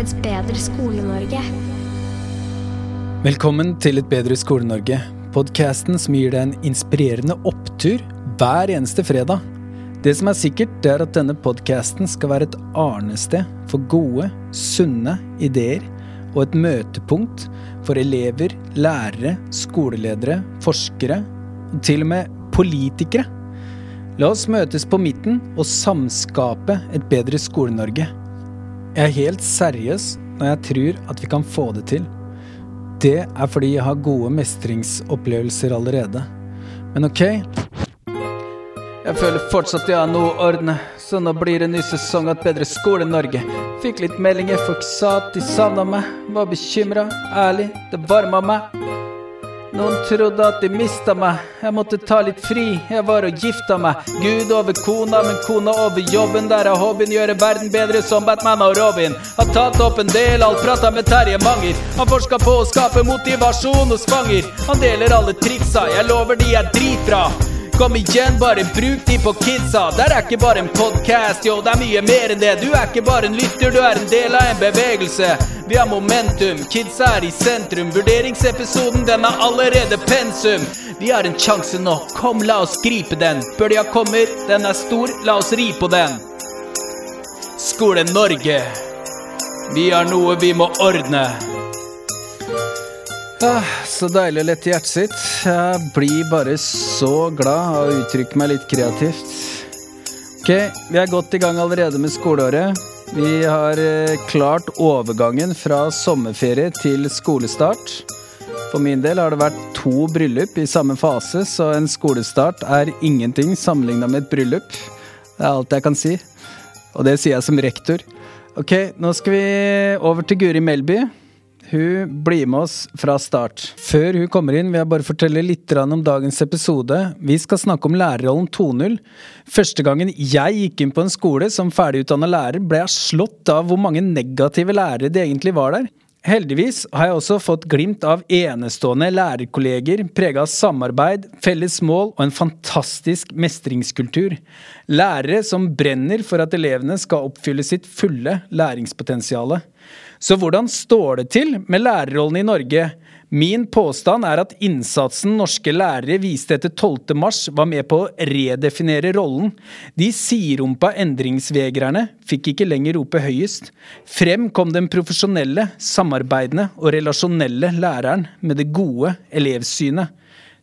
Et bedre Skole-Norge. Velkommen til Et bedre Skole-Norge. Podkasten som gir deg en inspirerende opptur hver eneste fredag. Det som er sikkert, det er at denne podkasten skal være et arnested for gode, sunne ideer og et møtepunkt for elever, lærere, skoleledere, forskere og til og med politikere. La oss møtes på midten og samskape et bedre Skole-Norge. Jeg er helt seriøs når jeg tror at vi kan få det til. Det er fordi jeg har gode mestringsopplevelser allerede. Men ok, jeg føler fortsatt jeg har noe å ordne, så nå blir det ny sesong av bedre Skole-Norge. Fikk litt meldinger, folk sa at de savna meg, var bekymra, ærlig, det varma meg. Noen trodde at de mista meg, jeg måtte ta litt fri, jeg var og gifta meg. Gud over kona, men kona over jobben, der er hobbyen gjøre verden bedre som Batman og Robin. Har tatt opp en del, alt prata med Terje Manger. Han forska på å skape motivasjon hos fanger. Han deler alle triksa, jeg lover de er dritbra. Kom igjen, bare bruk de på kidsa. Der er ikke bare en podkast, yo, det er mye mer enn det. Du er ikke bare en lytter, du er en del av en bevegelse. Vi har momentum, kidsa er i sentrum. Vurderingsepisoden, den er allerede pensum. Vi har en sjanse nå, kom, la oss gripe den. Bølja kommer, den er stor, la oss ri på den. Skole Norge, vi har noe vi må ordne. Ah, så deilig å lette hjertet sitt. Jeg blir bare så glad av å uttrykke meg litt kreativt. Ok, vi er godt i gang allerede med skoleåret. Vi har eh, klart overgangen fra sommerferie til skolestart. For min del har det vært to bryllup i samme fase, så en skolestart er ingenting sammenligna med et bryllup. Det er alt jeg kan si. Og det sier jeg som rektor. Ok, nå skal vi over til Guri Melby. Hun blir med oss fra start. Før hun kommer inn, vil jeg bare fortelle litt om dagens episode. Vi skal snakke om lærerrollen 2.0. Første gangen jeg gikk inn på en skole som ferdigutdanna lærer, ble jeg slått av hvor mange negative lærere det egentlig var der. Heldigvis har jeg også fått glimt av enestående lærerkolleger prega av samarbeid, felles mål og en fantastisk mestringskultur. Lærere som brenner for at elevene skal oppfylle sitt fulle læringspotensial. Så hvordan står det til med lærerrollen i Norge? Min påstand er at innsatsen norske lærere viste etter 12. mars var med på å redefinere rollen. De sidrumpa endringsvegrerne fikk ikke lenger rope høyest. Frem kom den profesjonelle, samarbeidende og relasjonelle læreren med det gode elevsynet.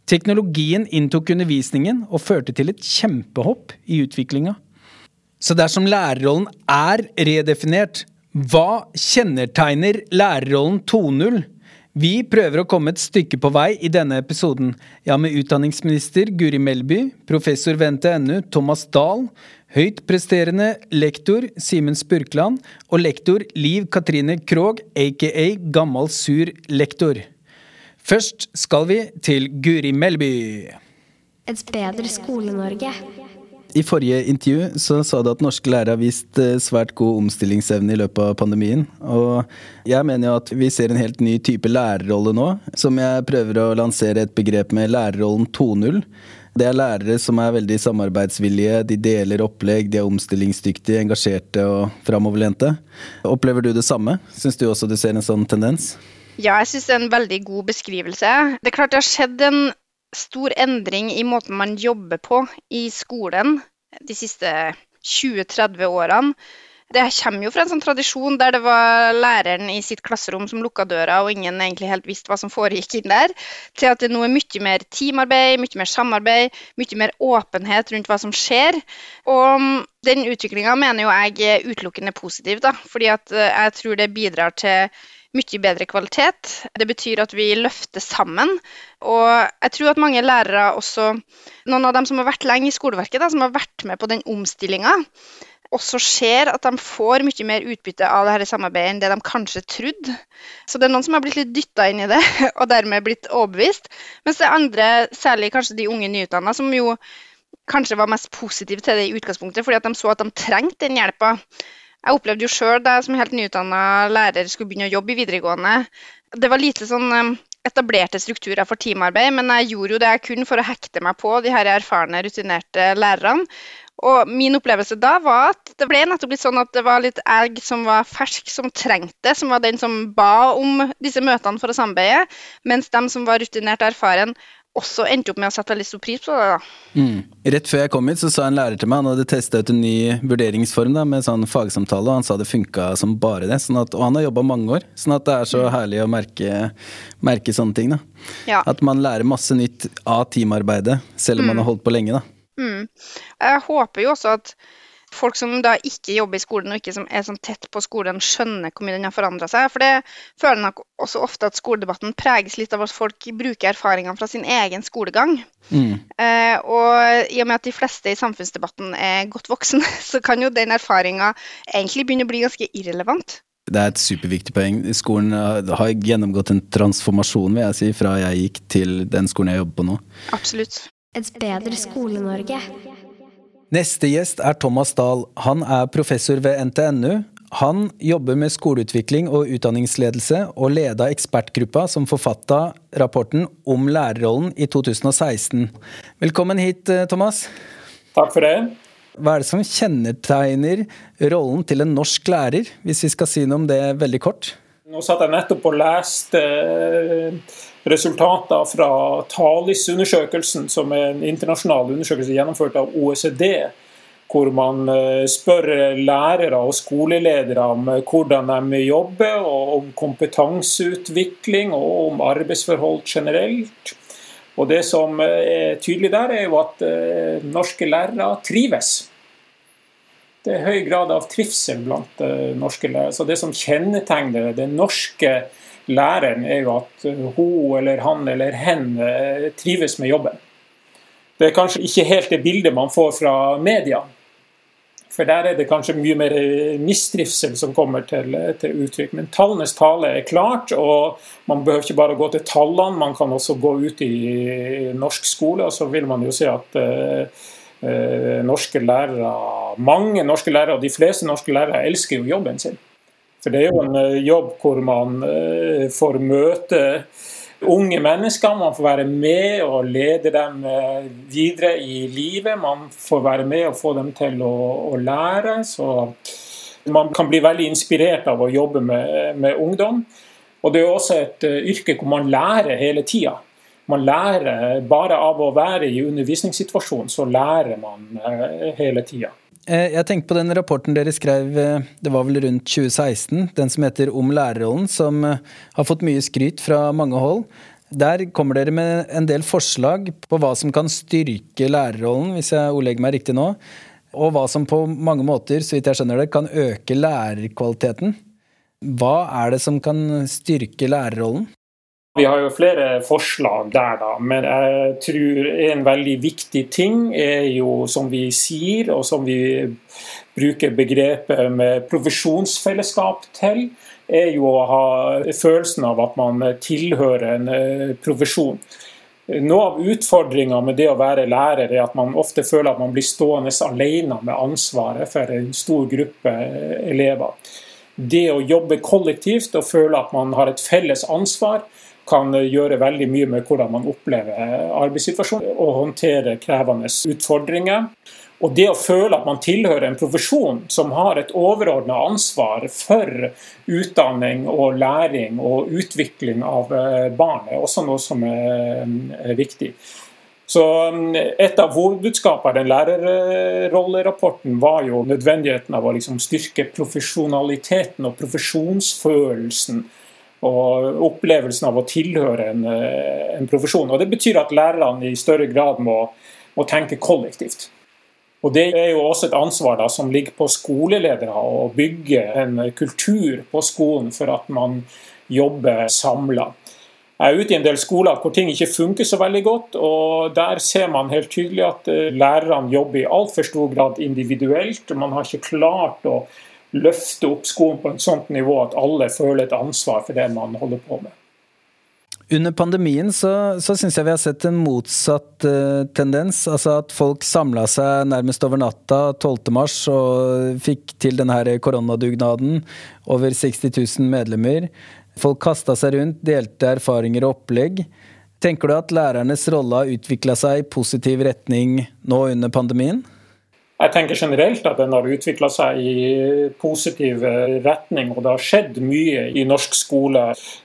Teknologien inntok undervisningen og førte til et kjempehopp i utviklinga. Så dersom lærerrollen er redefinert, hva kjennetegner lærerrollen 2.0? Vi prøver å komme et stykke på vei i denne episoden. Jeg har med utdanningsminister Guri Melby, professor ved NTNU Thomas Dahl, høyt presterende lektor Simen Spurkland og lektor Liv Katrine Krogh, aka Gammal sur lektor. Først skal vi til Guri Melby. Et bedre Skole-Norge. I forrige intervju så sa du at norske lærere har vist eh, svært god omstillingsevne i løpet av pandemien. Og jeg mener jo at vi ser en helt ny type lærerrolle nå, som jeg prøver å lansere et begrep med lærerrollen 2.0. Det er lærere som er veldig samarbeidsvillige, de deler opplegg, de er omstillingsdyktige, engasjerte og framoverlente. Opplever du det samme? Syns du også du ser en sånn tendens? Ja, jeg syns det er en veldig god beskrivelse. Det er klart det har skjedd en stor endring i måten man jobber på i skolen de siste 20-30 årene. Det kommer jo fra en sånn tradisjon der det var læreren i sitt klasserom som lukka døra, og ingen egentlig helt visste hva som foregikk inn der, til at det nå er mye mer teamarbeid, mye mer samarbeid, mye mer åpenhet rundt hva som skjer. Og den utviklinga mener jo jeg er utelukkende positiv, da, fordi at eh, jeg tror det bidrar til mye bedre kvalitet. Det betyr at vi løfter sammen. Og jeg tror at mange lærere også, noen av dem som har vært lenge i skoleverket, da, som har vært med på den omstillinga, også ser at de får mye mer utbytte av dette samarbeidet enn det de kanskje trodde. Så det er noen som har blitt litt dytta inn i det, og dermed blitt overbevist. Mens det er andre, særlig kanskje de unge nyutdanna, som jo kanskje var mest positive til det i utgangspunktet, fordi at de så at de trengte den hjelpa. Jeg opplevde jo sjøl da jeg som helt nyutdanna lærer skulle begynne å jobbe i videregående. Det var lite sånn um, etablerte strukturer for teamarbeid, men jeg gjorde jo det jeg kunne for å hekte meg på de her erfarne, rutinerte lærerne. Og min opplevelse da var at det ble nettopp litt sånn at det var litt elg som var fersk, som trengte, som var den som ba om disse møtene for å samarbeide, mens de som var rutinert og erfaren, også endte opp med å sette veldig stor pris på det. da. Mm. Rett før jeg kom hit, så sa en lærer til meg han hadde testa ut en ny vurderingsform da, med sånn fagsamtale, og han sa det funka som bare det. Sånn at, og han har jobba mange år, sånn at det er så mm. herlig å merke, merke sånne ting. da. Ja. At man lærer masse nytt av teamarbeidet, selv om mm. man har holdt på lenge. da. Mm. Jeg håper jo også at folk som da ikke jobber i skolen og ikke som er sånn tett på skolen, skjønner hvor mye den har forandra seg. For det føler nok også ofte at skoledebatten preges litt av at folk bruker erfaringene fra sin egen skolegang. Mm. Eh, og i og med at de fleste i samfunnsdebatten er godt voksne, så kan jo den erfaringa egentlig begynne å bli ganske irrelevant. Det er et superviktig poeng. Skolen har gjennomgått en transformasjon vil jeg si, fra jeg gikk til den skolen jeg jobber på nå. Absolutt. Et bedre Skole-Norge. Neste gjest er Thomas Dahl. Han er professor ved NTNU. Han jobber med skoleutvikling og utdanningsledelse, og leda ekspertgruppa som forfatta rapporten om lærerrollen i 2016. Velkommen hit, eh, Thomas. Takk for det. Hva er det som kjennetegner rollen til en norsk lærer, hvis vi skal si noe om det veldig kort? Nå satt jeg nettopp og leste eh, resultater fra TALIS-undersøkelsen, som er en internasjonal undersøkelse gjennomført av OECD, hvor man eh, spør lærere og skoleledere om eh, hvordan de jobber, og om kompetanseutvikling og om arbeidsforhold generelt. Og Det som er tydelig der, er jo at eh, norske lærere trives. Det er høy grad av trivsel blant norske lærere. Så Det som kjennetegner det norske læreren, er jo at eh, hun eller han eller hen eh, trives med jobben. Det er kanskje ikke helt det bildet man får fra media. For der er det kanskje mye mer mistrivsel som kommer til, til, uttrykk. Men tallenes tale er klart, og man behøver ikke bare gå til tallene, man kan også gå ut i norsk skole, og så vil man jo se at uh, norske lærere, mange norske lærere, de fleste norske lærere elsker jo jobben sin. For det er jo en eh, jobb hvor man eh, får møte unge mennesker. Man får være med og lede dem eh, videre i livet. Man får være med og få dem til å, å lære. Så man kan bli veldig inspirert av å jobbe med, med ungdom. Og det er også et yrke hvor man lærer hele tida. Man lærer bare av å være i undervisningssituasjonen, så lærer man hele tida. Eh, jeg tenkte på den rapporten dere skrev, eh, det var vel rundt 2016, den som heter Om lærerrollen, som eh, har fått mye skryt fra mange hold. Der kommer dere med en del forslag på hva som kan styrke lærerrollen, hvis jeg ordlegger meg riktig nå, og hva som på mange måter, så vidt jeg skjønner det, kan øke lærerkvaliteten. Hva er det som kan styrke lærerrollen? Vi har jo flere forslag der, da. Men jeg tror en veldig viktig ting er jo, som vi sier, og som vi bruker begrepet med profesjonsfellesskap til, er jo å ha følelsen av at man tilhører en eh, profesjon. Noe av utfordringa med det å være lærer er at man ofte føler at man blir stående alene med ansvaret for en stor gruppe eh, elever. Det å jobbe kollektivt og føle at man har et felles ansvar, kan gjøre veldig mye med hvordan man opplever arbeidssituasjonen og håndtere krevende utfordringer. Og det å føle at man tilhører en profesjon som har et overordna ansvar for utdanning og læring og utvikling av eh, barn, er også noe som er viktig. Så mm, Et av hovedbudskapene i den lærerrollerapporten var jo nødvendigheten av å liksom styrke profesjonaliteten og profesjonsfølelsen og opplevelsen av å tilhøre en, eh, en, profesjon. Og Det betyr at lærerne i større grad må, må, tenke kollektivt. Og Det er jo også et ansvar da, som ligger på skoleledere, å bygge en kultur på skolen for at man jobber samla. Jeg er ute i en del skoler hvor ting ikke funker så veldig godt. og Der ser man helt tydelig at eh, lærerne jobber i altfor stor grad individuelt. Man har ikke klart å løfte opp skolen på et sånt nivå at alle føler et ansvar for det man holder på med. Under pandemien så, så syns jeg vi har sett en motsatt uh, tendens. Altså at folk samla seg nærmest over natta 12.3 og fikk til denne koronadugnaden. Over 60 000 medlemmer. Folk kasta seg rundt, delte erfaringer og opplegg. Tenker du at lærernes rolle har utvikla seg i positiv retning nå under pandemien? Jeg tenker generelt at den har utvikla seg i positiv retning, og det har skjedd mye i norsk skole.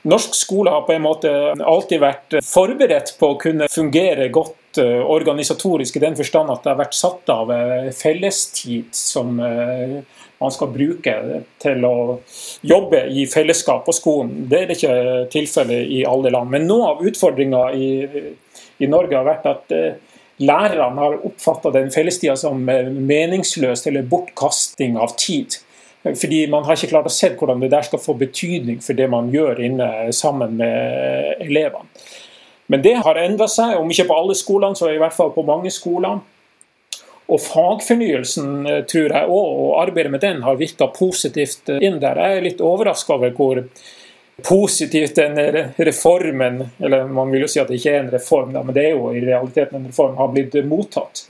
Norsk skole har på en måte alltid vært forberedt på å kunne fungere godt eh, organisatorisk i den forstand at det har vært satt av eh, fellestid som eh, man skal bruke til å jobbe i fellesskap på skolen. Det er ikke tilfellet i alle land. Men noe av utfordringa i, i Norge har vært at lærerne har oppfatta den fellestida som eh, meningsløs eller bortkasting av tid. Fordi man har ikke klart å se hvordan det der skal få betydning for det man gjør inne sammen med elevene. Men det har endra seg, om ikke på alle skolene, så i hvert fall på mange skoler. Og fagfornyelsen, eh, tror jeg òg, og arbeidet med den, har virka positivt inn der. Jeg er litt overraska over hvor positivt den reformen, eller man vil jo si at det ikke er en reform, men det er jo i realiteten en reform, har blitt mottatt.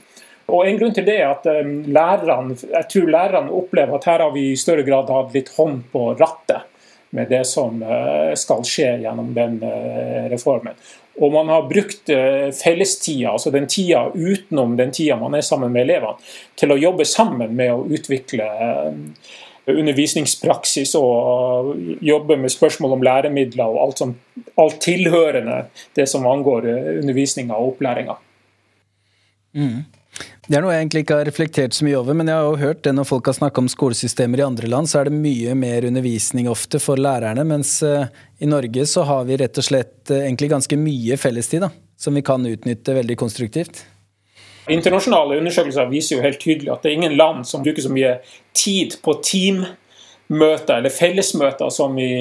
Og En grunn til det er at lærerne, jeg tror lærerne opplever at her har vi i større grad hatt litt hånd på rattet med det som uh, skal skje gjennom den uh, reformen. Og man har brukt uh, fellestida, altså den tida utenom den tida man er sammen med elevene, til å jobbe sammen med å utvikle undervisningspraksis og jobbe med spørsmål om læremidler og alt, som, alt tilhørende det som angår eh, undervisninga og opplæringa. Mm. Det er noe jeg egentlig ikke har reflektert så mye over, men jeg har jo hørt det når folk har snakka om skolesystemer i andre land, så er det mye mer undervisning ofte for lærerne, mens uh, i Norge så har vi rett og slett uh, egentlig ganske mye fellestid, da, som vi kan utnytte veldig konstruktivt. Internasjonale undersøkelser viser jo helt tydelig at det er ingen land som bruker så mye tid på teammøter eller fellesmøter som i,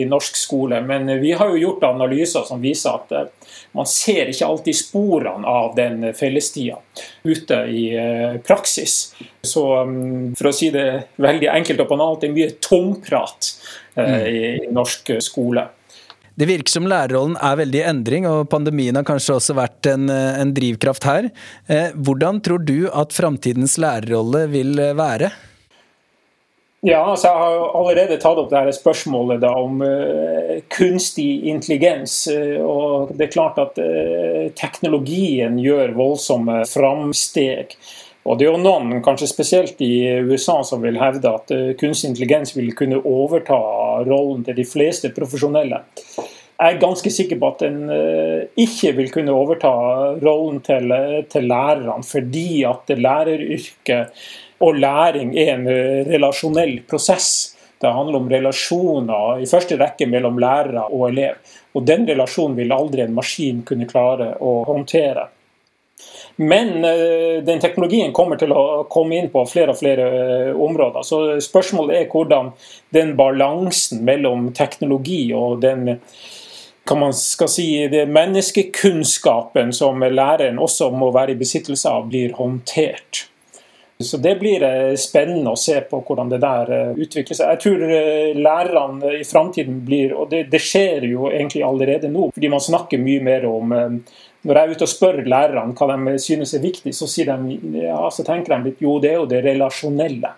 i norsk skole. Men vi har jo gjort analyser som viser at uh, man ser ikke alltid sporene av den fellestida ute i uh, praksis. Så um, for å si det veldig enkelt og banalt, det er mye tomprat eh, i, i norsk skole. Det virker som lærerrollen er veldig i endring, og pandemien har kanskje også vært en, en drivkraft her. Eh, hvordan tror du at framtidens lærerrolle vil eh, være? Ja, altså Jeg har allerede tatt opp dette spørsmålet da, om kunstig intelligens. og Det er klart at teknologien gjør voldsomme framsteg. Og Det er jo noen, kanskje spesielt i USA, som vil hevde at uh, kunstig intelligens vil kunne overta rollen til de fleste profesjonelle. Jeg er ganske sikker på at den uh, ikke vil kunne overta rollen til, til lærerne, fordi at læreryrket og læring er en relasjonell prosess. Det handler om relasjoner, i første rekke mellom lærere og elev. Og Den relasjonen vil aldri en maskin kunne klare å håndtere. Men uh, den teknologien kommer til å komme inn på flere og flere uh, områder. Så spørsmålet er hvordan den balansen mellom teknologi og den kan man skal si, det menneskekunnskapen som læreren også må være i besittelse av, blir håndtert. Så Det blir uh, spennende å se på hvordan det der utvikler seg. Jeg tror lærerne i framtiden blir Og det, det, skjer jo egentlig allerede nå, fordi man snakker mye mer om når jeg er ute og spør lærerne hva de synes er viktig, så, de, ja, så tenker de litt jo, det er jo det relasjonelle.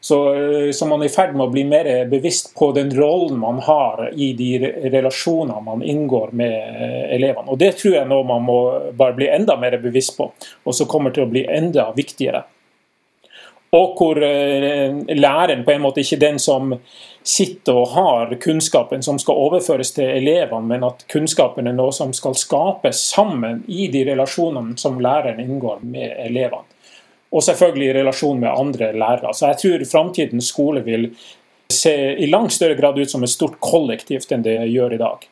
Så, eh, så, man er i ferd med å bli mer bevisst på den rollen man har i de relasjonene man inngår med eh, elevene. Og Det tror jeg nå man må bare bli enda mer bevisst på, og som kommer til å bli enda viktigere. Og hvor eh, læreren på en måte ikke er den som sitter og har kunnskapen som skal overføres til elevene, men at kunnskapen er noe som skal skapes sammen i de relasjonene som læreren inngår med elevene. Og selvfølgelig i relasjon med andre lærere. Så jeg tror framtidens skole vil se i langt større grad ut som et stort kollektivt enn det gjør i dag.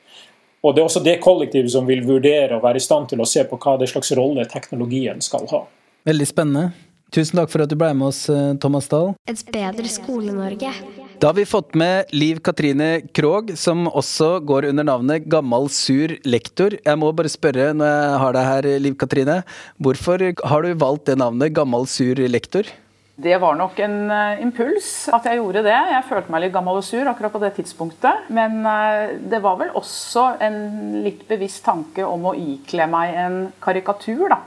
Og Det er også det kollektivet som vil vurdere og være i stand til å se på hva det slags rolle teknologien skal ha. Veldig spennende. Tusen takk for at du ble med oss, eh, Thomas Dahl. Et bedre Skole-Norge. Da har vi fått med Liv Katrine Krogh, som også går under navnet Gammal sur lektor. Jeg må bare spørre når jeg har deg her, Liv Katrine. Hvorfor har du valgt det navnet, Gammal sur lektor? Det var nok en uh, impuls at jeg gjorde det. Jeg følte meg litt gammel og sur akkurat på det tidspunktet. Men uh, det var vel også en litt bevisst tanke om å ikle meg en karikatur, da.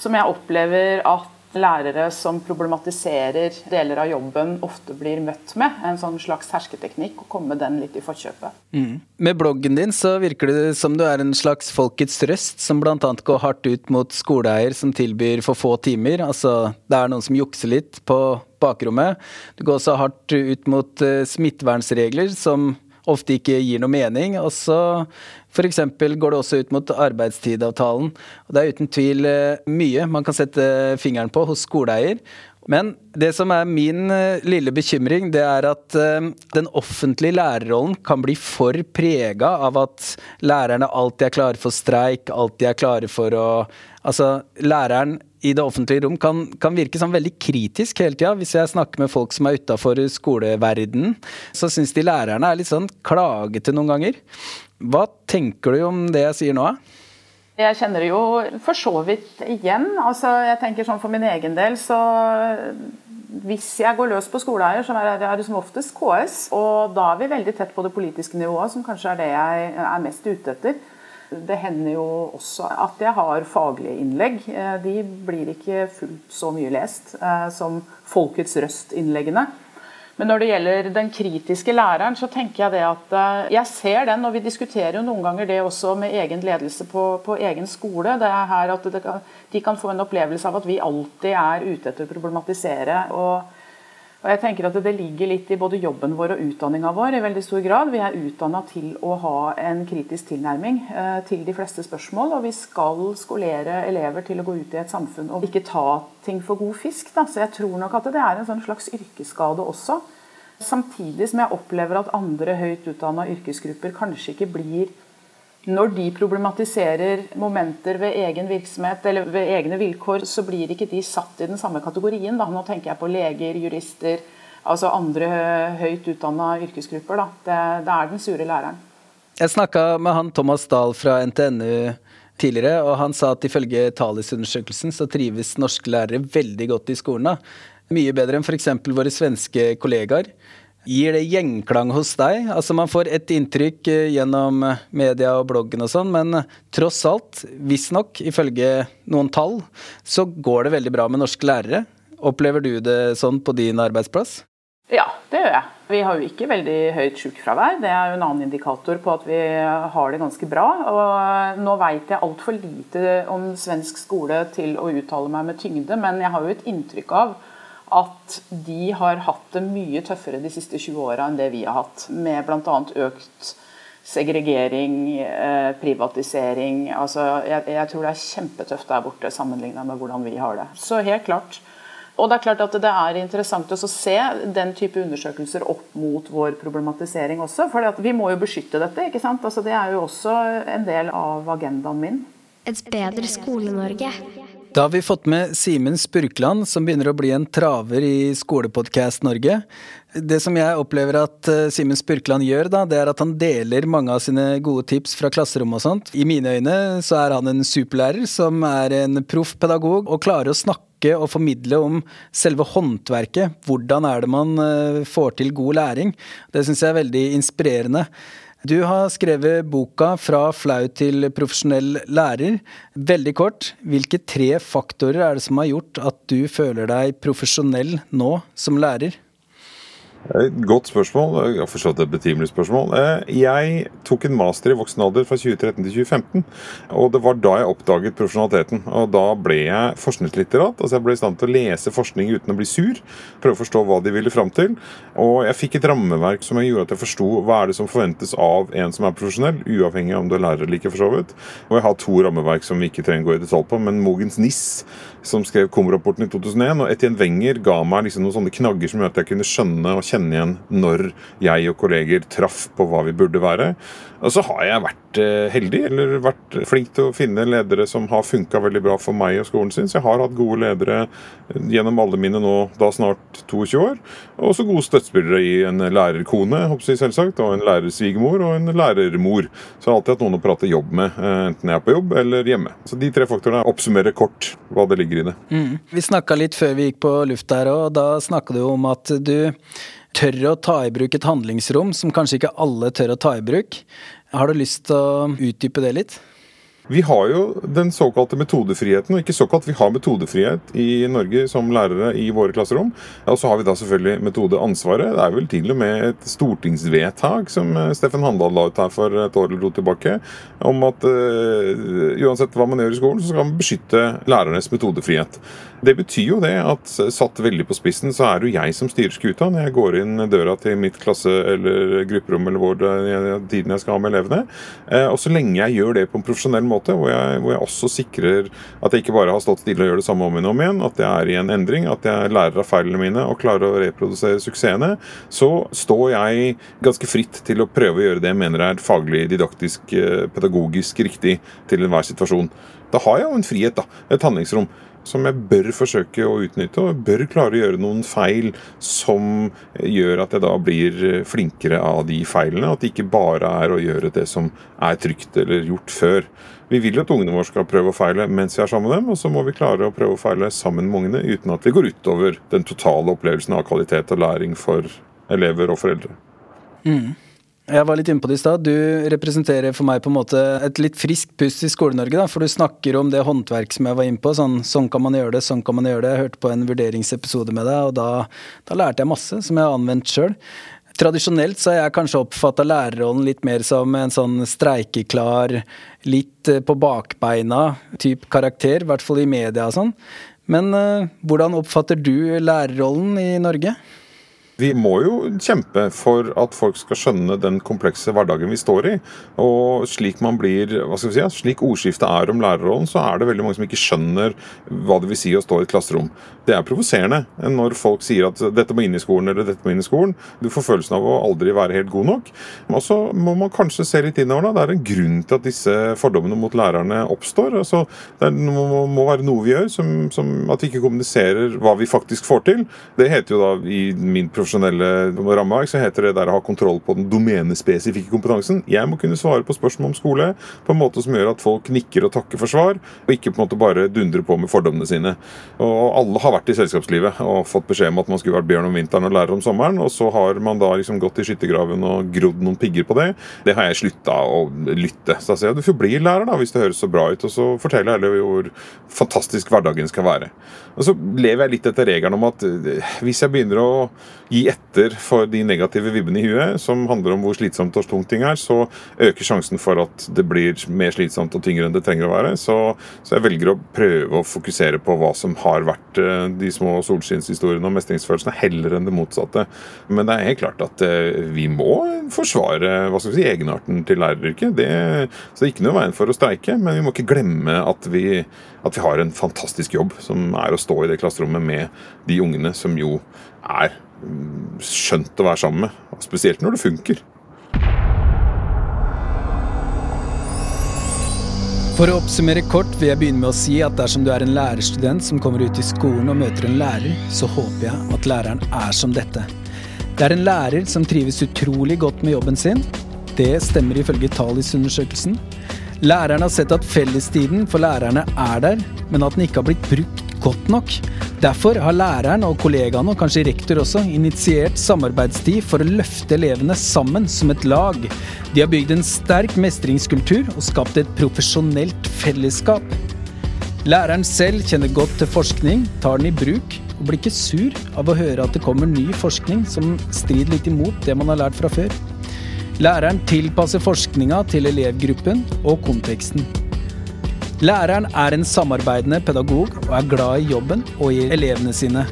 Som jeg opplever at lærere som problematiserer deler av jobben, ofte blir møtt med. En sånn slags hersketeknikk, og komme den litt i forkjøpet. Mm. Med bloggen din så virker det som du er en slags folkets røst, som bl.a. går hardt ut mot skoleeier som tilbyr for få timer. Altså, det er noen som jukser litt på bakrommet. Du går også hardt ut mot uh, smittevernregler som ofte ikke gir noe mening. Og så f.eks. går det også ut mot arbeidstidavtalen. Og det er uten tvil eh, mye man kan sette fingeren på hos skoleeier. Men det som er min eh, lille bekymring, det er at uh, den offentlige lærerrollen kan bli for prega av at lærerne alltid er klare for streik, alltid er klare for å Altså, læreren i det offentlige rom kan, kan virke sånn veldig kritisk hele tida. Hvis jeg snakker med folk som er utafor skoleverdenen, så syns de lærerne er litt sånn klagete noen ganger. Hva tenker du om det jeg sier nå? Jeg kjenner det jo for så vidt igjen. Altså, jeg tenker sånn For min egen del så Hvis jeg går løs på skoleeier, så er det som oftest KS. Og da er vi veldig tett på det politiske nivået, som kanskje er det jeg er mest ute etter. Det hender jo også at jeg har faglige innlegg. Eh, de blir ikke fullt så mye lest eh, som Folkets Røst-innleggene. Men når det gjelder den kritiske læreren, så tenker jeg det at eh, jeg ser den, og vi diskuterer jo noen ganger det også med egen ledelse på, på egen skole. Det er her at det, De kan få en opplevelse av at vi alltid er ute etter å problematisere. og og jeg tenker at Det ligger litt i både jobben vår og utdanninga vår. i veldig stor grad. Vi er utdanna til å ha en kritisk tilnærming eh, til de fleste spørsmål. Og vi skal skolere elever til å gå ut i et samfunn og ikke ta ting for god fisk. Da. Så jeg tror nok at det er en sånn slags yrkesskade også. Samtidig som jeg opplever at andre høyt utdanna yrkesgrupper kanskje ikke blir når de problematiserer momenter ved egen virksomhet eller ved egne vilkår, så blir ikke de satt i den samme kategorien. Da. Nå tenker jeg på leger, jurister, altså andre høyt utdanna yrkesgrupper. Da. Det, det, er den sure læreren. Jeg snakka med han Thomas Dahl fra NTNU tidligere, og han sa at ifølge Talis-undersøkelsen så trives norske lærere veldig godt i skolen. Da. Mye bedre enn f.eks. våre svenske kollegaer. Gir det gjenklang hos deg? Altså Man får et inntrykk eh, gjennom eh, media og bloggen og sånn, men eh, tross alt, visstnok, ifølge noen tall, så går det veldig bra med norske lærere. Opplever du det sånn på din arbeidsplass? Ja, det gjør jeg. Vi har jo ikke veldig høyt sykefravær. Det er jo en annen indikator på at vi har det ganske bra. Og nå veit jeg altfor lite om svensk skole til å uttale meg med tyngde, men jeg har jo et inntrykk av at de har hatt det mye tøffere de siste 20 åra enn det vi har hatt. Med bl.a. økt segregering, eh, privatisering. Altså, jeg, jeg, tror det er kjempetøft der borte sammenlignet med hvordan vi har det. Så helt klart. Og det er klart at det er interessant å se den type undersøkelser opp mot vår problematisering også. For vi må jo beskytte dette. ikke sant? Altså, det er jo også en del av agendaen min. Et bedre Skole-Norge. Da har vi fått med Simen Spurkland, som begynner å bli en traver i Skolepodkast Norge. Det som jeg opplever at eh, Simen Spurkland gjør, da, det er at han deler mange av sine gode tips fra klasserommet og sånt. I mine øyne så er han en superlærer som er en proff pedagog og klarer å snakke og formidle om selve håndverket. Hvordan er det man eh, får til god læring? Det syns jeg er veldig inspirerende. Du har skrevet boka 'Fra flau til profesjonell lærer'. Veldig kort, hvilke tre faktorer er det som har gjort at du føler deg profesjonell nå som lærer? Et godt spørsmål. Jeg har forstått et betimelig spørsmål. Eh, jeg tok en master i voksen alder fra 2013 til 2015. og Det var da jeg oppdaget profesjonaliteten. og Da ble jeg forskningslitterat. altså Jeg ble i stand til å lese forskning uten å bli sur. Prøve å forstå hva de ville fram til. Og jeg fikk et rammeverk som gjorde at jeg forsto hva er det som forventes av en som er profesjonell, uavhengig av om du er lærer eller ikke. for så vidt. Og jeg har to rammeverk som vi ikke trenger å gå i detalj på, men Mogens Niss, som skrev KOM-rapporten i 2001, og Etienne Wenger ga meg liksom noen sånne knagger som gjorde at jeg kunne skjønne og kjenne igjen når jeg og kolleger traff på hva vi burde være. Og så har jeg vært eh, heldig, eller vært flink til å finne ledere som har funka veldig bra for meg og skolen sin. Så jeg har hatt gode ledere eh, gjennom alle mine nå da snart 22 år. Og også gode støttespillere i en lærerkone, håper jeg selvsagt, og en lærersvigermor og en lærermor. Så jeg har alltid hatt noen å prate jobb med, eh, enten jeg er på jobb eller hjemme. Så de tre faktorene oppsummerer kort hva det ligger i det. Mm. Vi snakka litt før vi gikk på luft her, og da snakka du om at du tør å ta i bruk et handlingsrom som kanskje ikke alle tør å ta i bruk. Har du lyst til å utdype det litt? Vi har jo den såkalte metodefriheten, og ikke såkalt, vi har metodefrihet i Norge som lærere i våre klasserom. Og så har vi da selvfølgelig metodeansvaret. Det er vel til og med et stortingsvedtak som eh, Steffen Handal la ut her for et år eller to tilbake, om at uh, uansett hva man gjør i skolen, så skal man beskytte lærernes metodefrihet. Det betyr jo det at satt veldig på spissen, så er det jo jeg som styrer skuta når jeg går inn døra til mitt klasse- eller grupperom eller hvor det, tiden jeg skal ha med elevene. Uh, og så lenge jeg gjør det på en profesjonell måte, hvor jeg, hvor jeg også sikrer at jeg ikke bare har stått stille og gjør det samme om igjen og om igjen, at jeg er i en endring, at jeg lærer av feilene mine og klarer å reprodusere suksessene, så står jeg ganske fritt til å prøve å gjøre det jeg mener er faglig, didaktisk, eh, pedagogisk riktig til enhver situasjon. Da har jeg jo en frihet, da. Et handlingsrom som jeg bør forsøke å utnytte, og bør klare å gjøre noen feil som gjør at jeg da blir flinkere av de feilene. At det ikke bare er å gjøre det som er trygt eller gjort før. Vi vil at ungene våre skal prøve å feile mens vi er sammen med dem, og så må vi klare å prøve å feile sammen med ungene uten at vi går utover den totale opplevelsen av kvalitet og læring for elever og foreldre. Mm. Jeg var litt inne på det i stad. Du representerer for meg på en måte et litt friskt pust i Skole-Norge. da, For du snakker om det håndverk som jeg var inne på. Sånn, sånn kan man gjøre det, sånn kan man gjøre det. Jeg hørte på en vurderingsepisode med deg, og da, da lærte jeg masse som jeg har anvendt sjøl. Tradisjonelt så har jeg kanskje oppfatta lærerrollen litt mer som en sånn streikeklar, litt eh, på bakbeina type karakter, i hvert fall i media og sånn. Men uh, hvordan oppfatter du lærerrollen i Norge? Vi må jo kjempe for at folk skal skjønne den komplekse hverdagen vi står i. Og slik man blir, hva skal vi si, slik ordskiftet er om lærerrollen, så er det veldig mange som ikke skjønner hva det vil si å stå i et klasserom. Det er provoserende når folk sier at dette må inn i skolen eller dette må inn i skolen. Du får følelsen av å aldri være helt god nok. Og så må man kanskje se litt innover. da. Det er en grunn til at disse fordommene mot lærerne oppstår. Altså, det må, må, være noe vi gjør, som, som at vi ikke kommuniserer hva vi faktisk får til. Det heter jo da i min profesjon profesjonelle rammeverk, så heter det der å ha kontroll på den domenespesifikke kompetansen. Jeg må kunne svare på spørsmål om skole på en måte som gjør at folk nikker og takker for svar, og ikke på en måte bare dundrer på med fordommene sine. Og Alle har vært i selskapslivet og fått beskjed om at man skulle vært bjørn om vinteren og lærer om sommeren, og så har man da liksom gått i skyttergraven og grodd noen pigger på det. Det har jeg slutta å lytte. Så jeg sier du får bli lærer da, hvis det høres så bra ut, og så forteller jeg heller hvor fantastisk hverdagen skal være. Og så lever jeg litt etter regelen om at eh, hvis jeg begynner å gi etter for de negative vibbene i huet, som handler om hvor slitsomt og tungt ting er, så øker sjansen for at det blir mer slitsomt og tyngre enn det trenger å være. Så, så jeg velger å prøve å fokusere på hva som har vært eh, de små solskinnshistoriene og mestringsfølelsene, heller enn det motsatte. Men det er helt klart at eh, vi må forsvare hva skal vi si, egenarten til læreryrket. Det, så det er ikke noe veien for å streike, men vi må ikke glemme at vi, at vi har en fantastisk jobb, som er å stå i det klasserommet med de ungene som jo er skjønt å være sammen med. Spesielt når det funker. For å oppsummere kort vil jeg begynne med å si at dersom du er en lærerstudent som kommer ut i skolen og møter en lærer, så håper jeg at læreren er som dette. Det er en lærer som trives utrolig godt med jobben sin. Det stemmer ifølge TALIS-undersøkelsen. Læreren har sett at fellestiden for lærerne er der, men at den ikke har blitt brukt godt nok. Derfor har læreren og kollegaene, og kanskje rektor også, initiert samarbeidstid for å løfte elevene sammen som et lag. De har bygd en sterk mestringskultur og skapt et profesjonelt fellesskap. Læreren selv kjenner godt til forskning, tar den i bruk, og blir ikke sur av å høre at det kommer ny forskning som strider litt imot det man har lært fra før. Læreren tilpasser forskninga til elevgruppen og konteksten. Læreren er en samarbeidende pedagog og er glad i jobben og i elevene sine.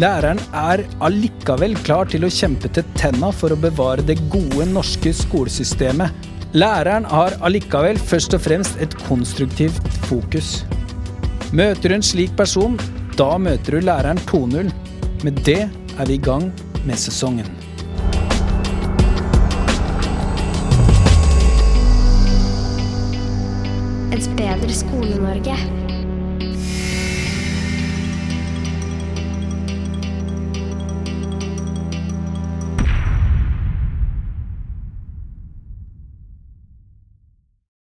Læreren er allikevel klar til å kjempe til tenna for å bevare det gode norske skolesystemet. Læreren har allikevel først og fremst et konstruktivt fokus. Møter du en slik person, da møter du læreren 2.0. Med det er vi i gang med sesongen. Bedre Skole-Norge.